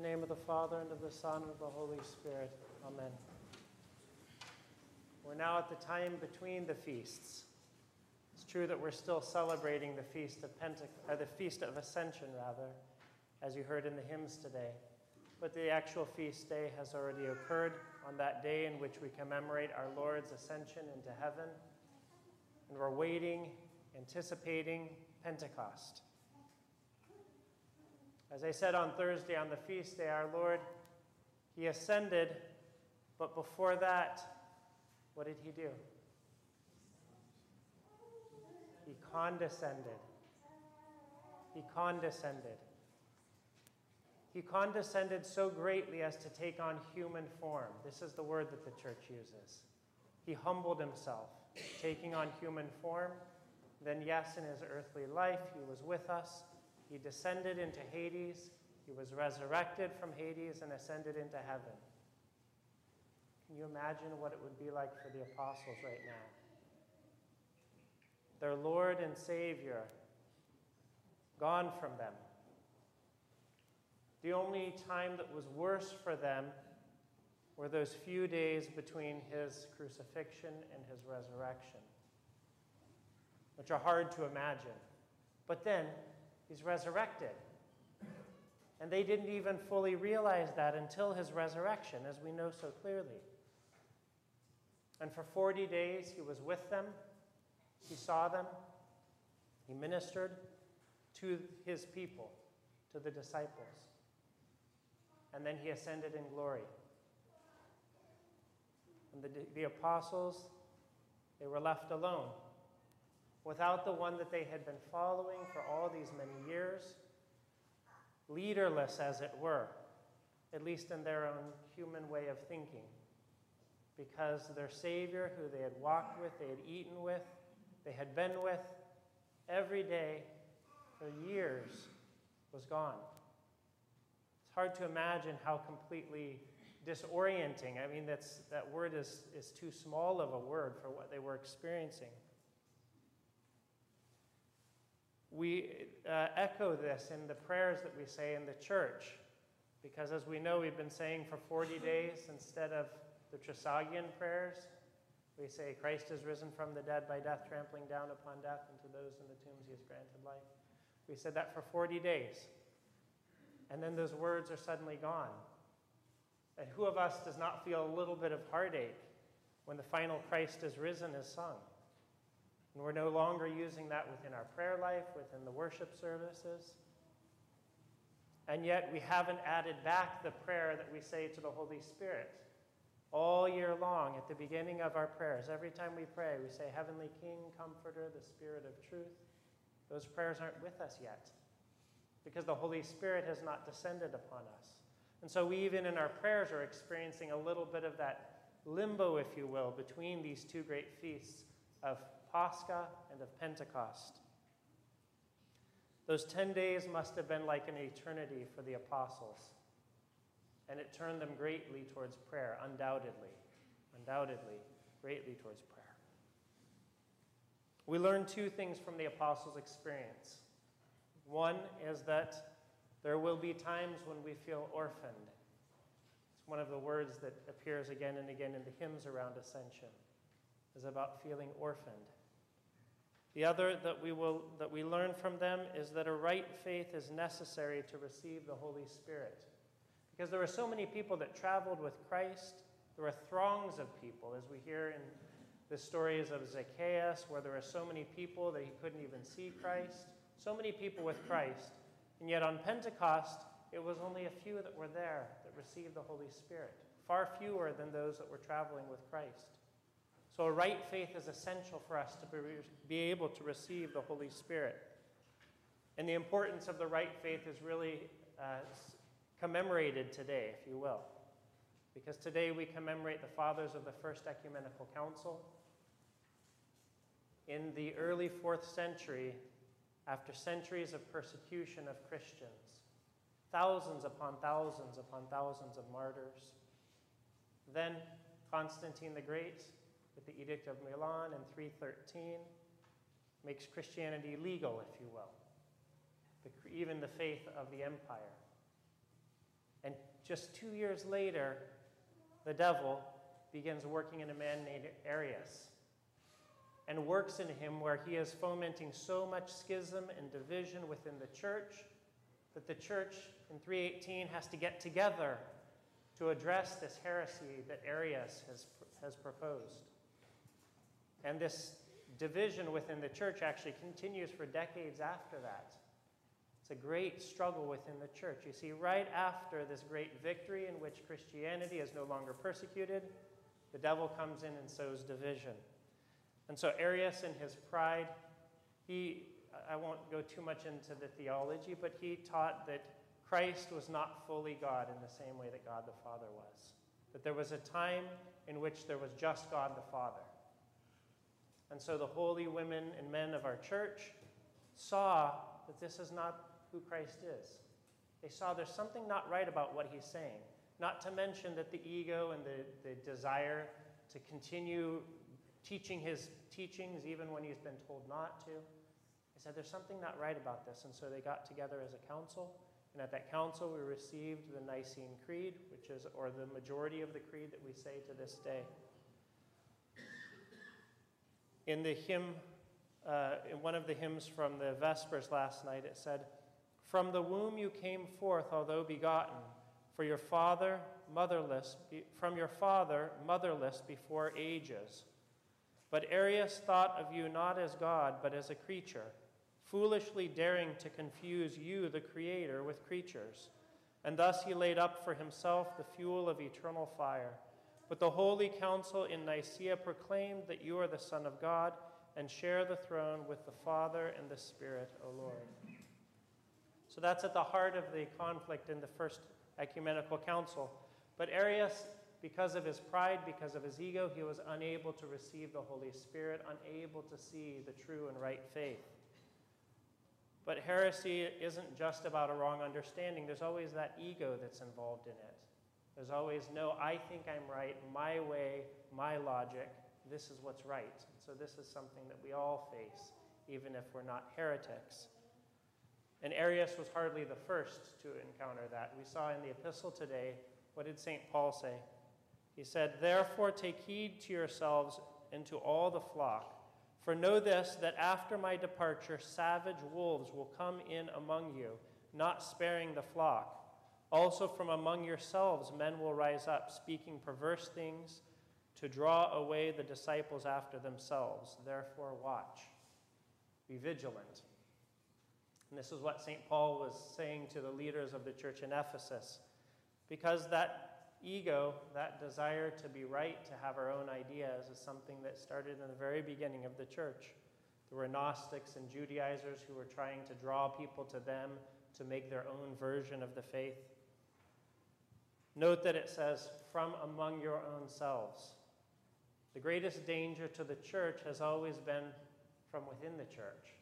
The name of the Father, and of the Son, and of the Holy Spirit. Amen. We're now at the time between the feasts. It's true that we're still celebrating the feast of Pentecost, or uh, the feast of Ascension, rather, as you heard in the hymns today. But the actual feast day has already occurred on that day in which we commemorate our Lord's ascension into heaven. And we're waiting, anticipating Pentecost. As I said on Thursday on the feast day, our Lord, He ascended, but before that, what did He do? He condescended. He condescended. He condescended so greatly as to take on human form. This is the word that the church uses. He humbled himself, taking on human form. Then, yes, in his earthly life, he was with us. He descended into Hades. He was resurrected from Hades and ascended into heaven. Can you imagine what it would be like for the apostles right now? Their Lord and Savior gone from them the only time that was worse for them were those few days between his crucifixion and his resurrection, which are hard to imagine. But then he's resurrected. And they didn't even fully realize that until his resurrection, as we know so clearly. And for 40 days, he was with them, he saw them, he ministered to his people, to the disciples and then he ascended in glory. And the, the apostles, they were left alone without the one that they had been following for all these many years, leaderless as it were, at least in their own human way of thinking. Because their Savior, who they had walked with, they had eaten with, they had been with every day for years, was gone. It's hard to imagine how completely disorienting. I mean, that's, that word is, is too small of a word for what they were experiencing. We uh, echo this in the prayers that we say in the church, because as we know, we've been saying for 40 days instead of the Trisagion prayers, we say, Christ is risen from the dead by death, trampling down upon death, and to those in the tombs he has granted life. We said that for 40 days and then those words are suddenly gone. And who of us does not feel a little bit of heartache when the final Christ is risen is sung? And we're no longer using that within our prayer life, within the worship services. And yet we haven't added back the prayer that we say to the Holy Spirit all year long at the beginning of our prayers. Every time we pray, we say, Heavenly King, Comforter, the Spirit of truth. Those prayers aren't with us yet because the Holy Spirit has not descended upon us. And so we, even in our prayers, are experiencing a little bit of that limbo, if you will, between these two great feasts of Pascha and of Pentecost. Those 10 days must have been like an eternity for the apostles. And it turned them greatly towards prayer, undoubtedly. Undoubtedly, greatly towards prayer. We learn two things from the apostles' experience. One is that there will be times when we feel orphaned. It's one of the words that appears again and again in the hymns around ascension, is about feeling orphaned. The other that we, will, that we learn from them is that a right faith is necessary to receive the Holy Spirit. Because there were so many people that traveled with Christ, there were throngs of people, as we hear in the stories of Zacchaeus, where there were so many people that he couldn't even see Christ so many people with Christ, and yet on Pentecost, it was only a few that were there that received the Holy Spirit, far fewer than those that were traveling with Christ. So, a right faith is essential for us to be able to receive the Holy Spirit. And the importance of the right faith is really uh, commemorated today, if you will. Because today we commemorate the fathers of the First Ecumenical Council. In the early fourth century, after centuries of persecution of Christians, thousands upon thousands upon thousands of martyrs. Then Constantine the Great, with the Edict of Milan in 313, makes Christianity legal, if you will, the, even the faith of the empire. And just two years later, the devil begins working in a man named Arius and works in him where he is fomenting so much schism and division within the church that the church in 318 has to get together to address this heresy that Arius has, has proposed. And this division within the church actually continues for decades after that. It's a great struggle within the church. You see, right after this great victory in which Christianity is no longer persecuted, the devil comes in and sows division. And so Arius, in his pride, he, I won't go too much into the theology, but he taught that Christ was not fully God in the same way that God the Father was. That there was a time in which there was just God the Father. And so the holy women and men of our church saw that this is not who Christ is. They saw there's something not right about what he's saying. Not to mention that the ego and the, the desire to continue teaching his teachings even when he's been told not to. They said, There's something not right about this. And so they got together as a council. And at that council, we received the Nicene Creed, which is, or the majority of the creed that we say to this day. In the hymn, uh, in one of the hymns from the Vespers last night, it said, From the womb you came forth, although begotten, for your father motherless, from your father motherless before ages. But Arius thought of you not as God, but as a creature, foolishly daring to confuse you, the Creator, with creatures. And thus he laid up for himself the fuel of eternal fire. But the Holy Council in Nicaea proclaimed that you are the Son of God and share the throne with the Father and the Spirit, O Lord. So that's at the heart of the conflict in the First Ecumenical Council. But Arius because of his pride, because of his ego, he was unable to receive the Holy Spirit, unable to see the true and right faith. But heresy isn't just about a wrong understanding. There's always that ego that's involved in it. There's always, no, I think I'm right, my way, my logic, this is what's right. So this is something that we all face, even if we're not heretics. And Arius was hardly the first to encounter that. We saw in the epistle today, what did St. Paul say? He said, Therefore take heed to yourselves and to all the flock. For know this, that after my departure, savage wolves will come in among you, not sparing the flock. Also from among yourselves, men will rise up, speaking perverse things to draw away the disciples after themselves. Therefore, watch. Be vigilant. And this is what St. Paul was saying to the leaders of the church in Ephesus. Because that ego, that desire to be right, to have our own ideas, is something that started in the very beginning of the church. There were Gnostics and Judaizers who were trying to draw people to them to make their own version of the faith. Note that it says, from among your own selves. The greatest danger to the church has always been from within the church.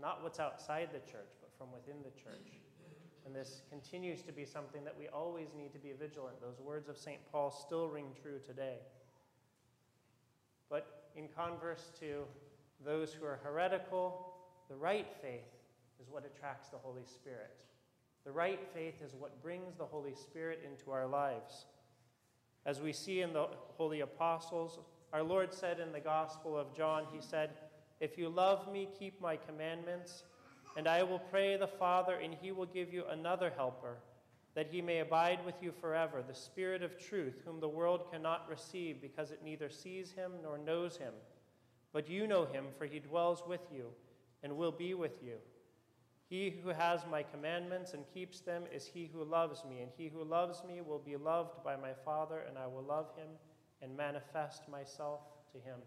Not what's outside the church, but from within the church. And this continues to be something that we always need to be vigilant. Those words of St. Paul still ring true today. But in converse to those who are heretical, the right faith is what attracts the Holy Spirit. The right faith is what brings the Holy Spirit into our lives. As we see in the Holy Apostles, our Lord said in the Gospel of John, He said, If you love me, keep my commandments. And I will pray the Father, and he will give you another helper, that he may abide with you forever, the Spirit of truth, whom the world cannot receive, because it neither sees him nor knows him. But you know him, for he dwells with you and will be with you. He who has my commandments and keeps them is he who loves me, and he who loves me will be loved by my Father, and I will love him and manifest myself to him.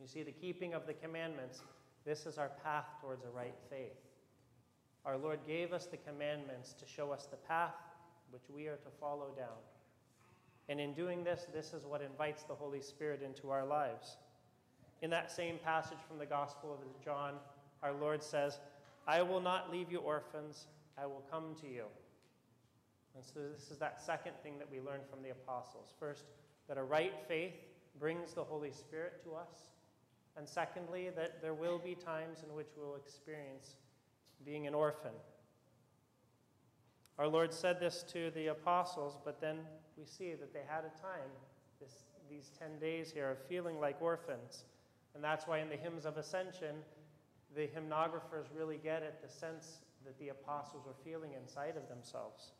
You see, the keeping of the commandments this is our path towards a right faith. Our Lord gave us the commandments to show us the path which we are to follow down. And in doing this, this is what invites the Holy Spirit into our lives. In that same passage from the Gospel of John, our Lord says, I will not leave you orphans, I will come to you. And so, this is that second thing that we learn from the apostles. First, that a right faith brings the Holy Spirit to us. And secondly, that there will be times in which we'll experience being an orphan. Our Lord said this to the apostles, but then we see that they had a time, this, these 10 days here, of feeling like orphans. And that's why in the hymns of ascension, the hymnographers really get it the sense that the apostles were feeling inside of themselves.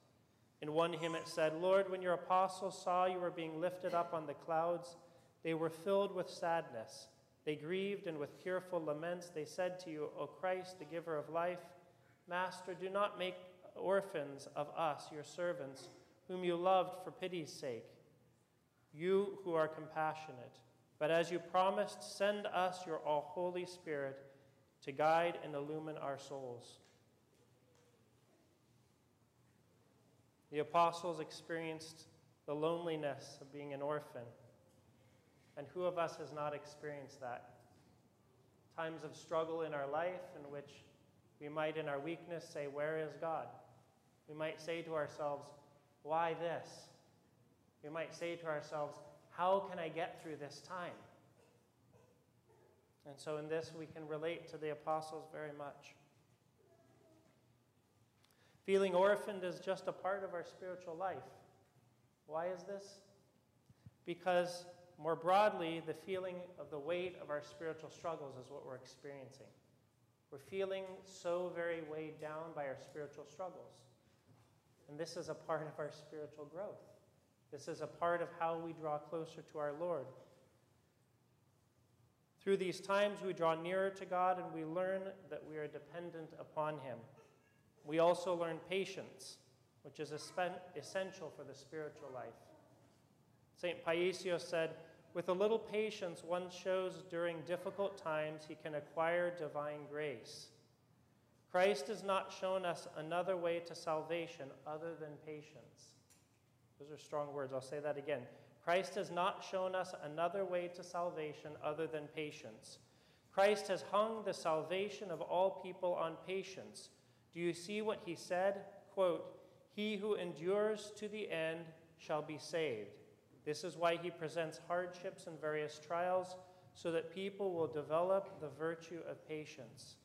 In one hymn it said, Lord, when your apostles saw you were being lifted up on the clouds, they were filled with sadness. They grieved, and with tearful laments they said to you, O Christ, the giver of life, Master, do not make orphans of us, your servants, whom you loved for pity's sake. You who are compassionate. But as you promised, send us your all Holy Spirit to guide and illumine our souls. The apostles experienced the loneliness of being an orphan. And who of us has not experienced that? Times of struggle in our life in which we might, in our weakness, say, Where is God? We might say to ourselves, Why this? We might say to ourselves, How can I get through this time? And so, in this, we can relate to the apostles very much. Feeling orphaned is just a part of our spiritual life. Why is this? Because, more broadly, the feeling of the weight of our spiritual struggles is what we're experiencing. We're feeling so very weighed down by our spiritual struggles. And this is a part of our spiritual growth. This is a part of how we draw closer to our Lord. Through these times, we draw nearer to God and we learn that we are dependent upon Him. We also learn patience, which is essential for the spiritual life. St. Paisios said, With a little patience one shows during difficult times, he can acquire divine grace. Christ has not shown us another way to salvation other than patience. Those are strong words. I'll say that again. Christ has not shown us another way to salvation other than patience. Christ has hung the salvation of all people on patience. Do you see what he said? Quote, He who endures to the end shall be saved. This is why he presents hardships and various trials, so that people will develop the virtue of patience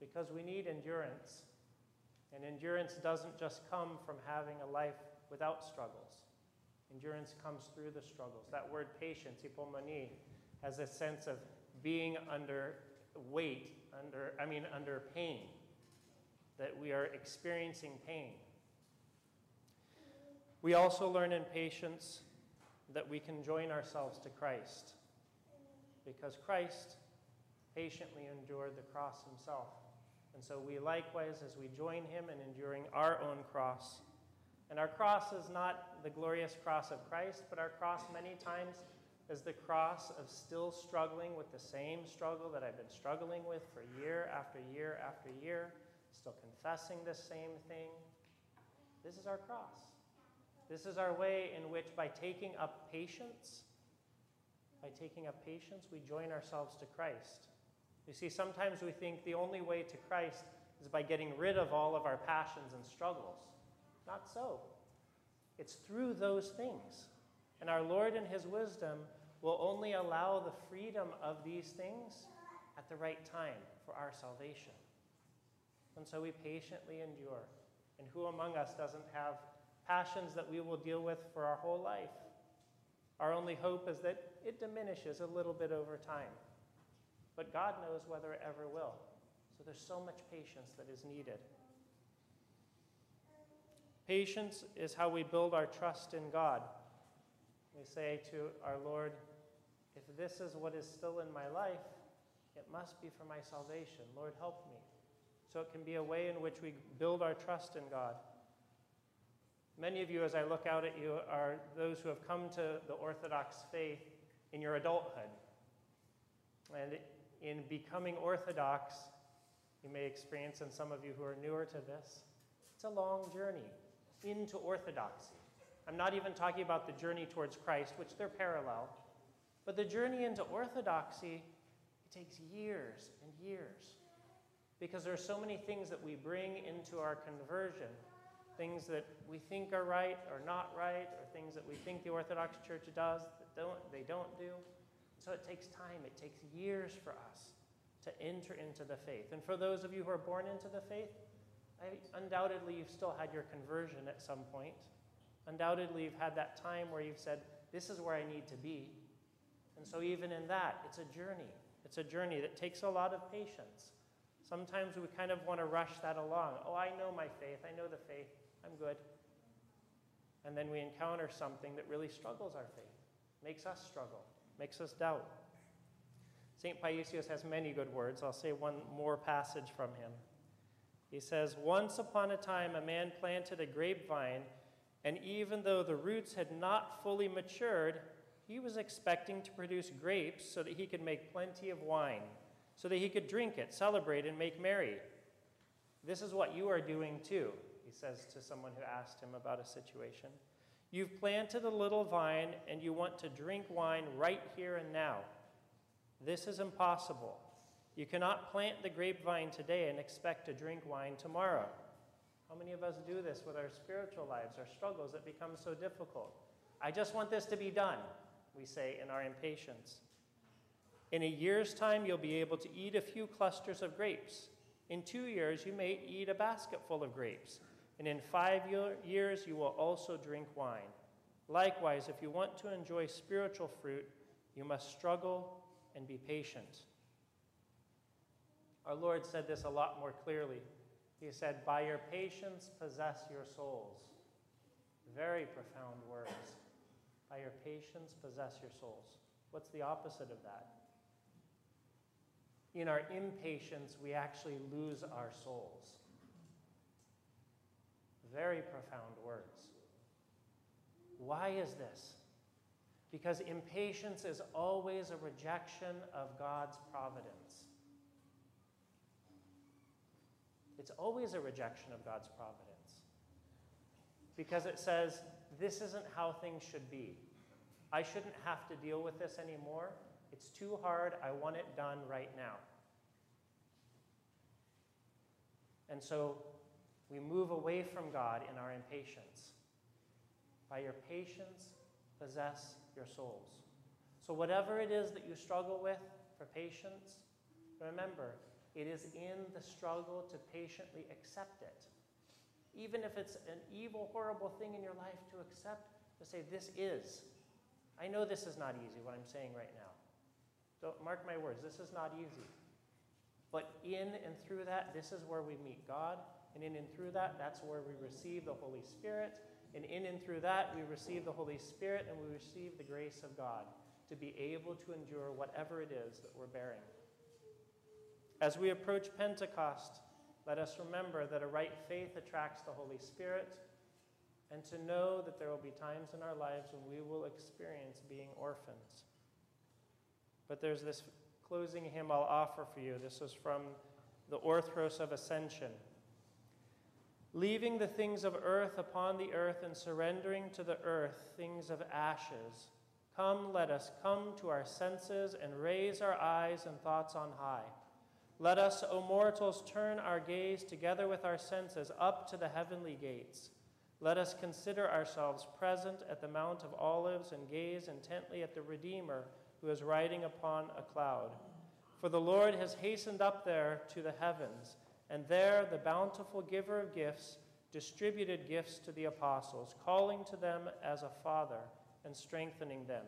because we need endurance. And endurance doesn't just come from having a life without struggles. Endurance comes through the struggles. That word patience, hypomone, has a sense of being under weight, under, I mean, under pain, that we are experiencing pain. We also learn in patience that we can join ourselves to Christ because Christ patiently endured the cross himself. And so we likewise, as we join him in enduring our own cross, and our cross is not the glorious cross of Christ, but our cross many times is the cross of still struggling with the same struggle that I've been struggling with for year after year after year, still confessing the same thing. This is our cross. This is our way in which, by taking up patience, by taking up patience, we join ourselves to Christ. You see, sometimes we think the only way to Christ is by getting rid of all of our passions and struggles. Not so. It's through those things. And our Lord, in His wisdom, will only allow the freedom of these things at the right time for our salvation. And so we patiently endure. And who among us doesn't have passions that we will deal with for our whole life? Our only hope is that it diminishes a little bit over time but God knows whether it ever will. So there's so much patience that is needed. Patience is how we build our trust in God. We say to our Lord, if this is what is still in my life, it must be for my salvation. Lord, help me. So it can be a way in which we build our trust in God. Many of you, as I look out at you, are those who have come to the Orthodox faith in your adulthood. And in becoming Orthodox, you may experience, and some of you who are newer to this, it's a long journey into Orthodoxy. I'm not even talking about the journey towards Christ, which they're parallel, but the journey into Orthodoxy, it takes years and years because there are so many things that we bring into our conversion things that we think are right or not right, or things that we think the Orthodox Church does that don't, they don't do. So it takes time, it takes years for us to enter into the faith. And for those of you who are born into the faith, I, undoubtedly, you've still had your conversion at some point. Undoubtedly, you've had that time where you've said, This is where I need to be. And so, even in that, it's a journey. It's a journey that takes a lot of patience. Sometimes we kind of want to rush that along. Oh, I know my faith. I know the faith. I'm good. And then we encounter something that really struggles our faith, makes us struggle, makes us doubt. St. Paisios has many good words. I'll say one more passage from him. He says, Once upon a time, a man planted a grapevine, and even though the roots had not fully matured, he was expecting to produce grapes so that he could make plenty of wine, so that he could drink it, celebrate, and make merry. This is what you are doing too, he says to someone who asked him about a situation. You've planted a little vine and you want to drink wine right here and now. This is impossible. You cannot plant the grapevine today and expect to drink wine tomorrow. How many of us do this with our spiritual lives, our struggles that become so difficult? I just want this to be done, we say in our impatience. In a year's time, you'll be able to eat a few clusters of grapes. In two years, you may eat a basket full of grapes. And in five years, you will also drink wine. Likewise, if you want to enjoy spiritual fruit, you must struggle and be patient. Our Lord said this a lot more clearly. He said, By your patience, possess your souls. Very profound words. By your patience, possess your souls. What's the opposite of that? In our impatience, we actually lose our souls. Very profound words. Why is this? Because impatience is always a rejection of God's providence. It's always a rejection of God's providence. Because it says, this isn't how things should be. I shouldn't have to deal with this anymore. It's too hard. I want it done right now. And so we move away from God in our impatience. By your patience, possess your souls. So, whatever it is that you struggle with for patience, remember, it is in the struggle to patiently accept it. Even if it's an evil, horrible thing in your life, to accept, to say, This is. I know this is not easy, what I'm saying right now. So, mark my words, this is not easy. But in and through that, this is where we meet God. And in and through that, that's where we receive the Holy Spirit. And in and through that, we receive the Holy Spirit and we receive the grace of God to be able to endure whatever it is that we're bearing. As we approach Pentecost, let us remember that a right faith attracts the Holy Spirit and to know that there will be times in our lives when we will experience being orphans. But there's this closing hymn I'll offer for you. This is from the Orthros of Ascension. Leaving the things of earth upon the earth and surrendering to the earth things of ashes, come, let us come to our senses and raise our eyes and thoughts on high. Let us, O mortals, turn our gaze together with our senses up to the heavenly gates. Let us consider ourselves present at the Mount of Olives and gaze intently at the Redeemer who is riding upon a cloud. For the Lord has hastened up there to the heavens, and there the bountiful giver of gifts distributed gifts to the apostles, calling to them as a father and strengthening them.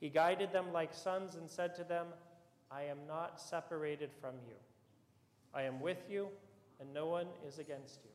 He guided them like sons and said to them, I am not separated from you. I am with you, and no one is against you.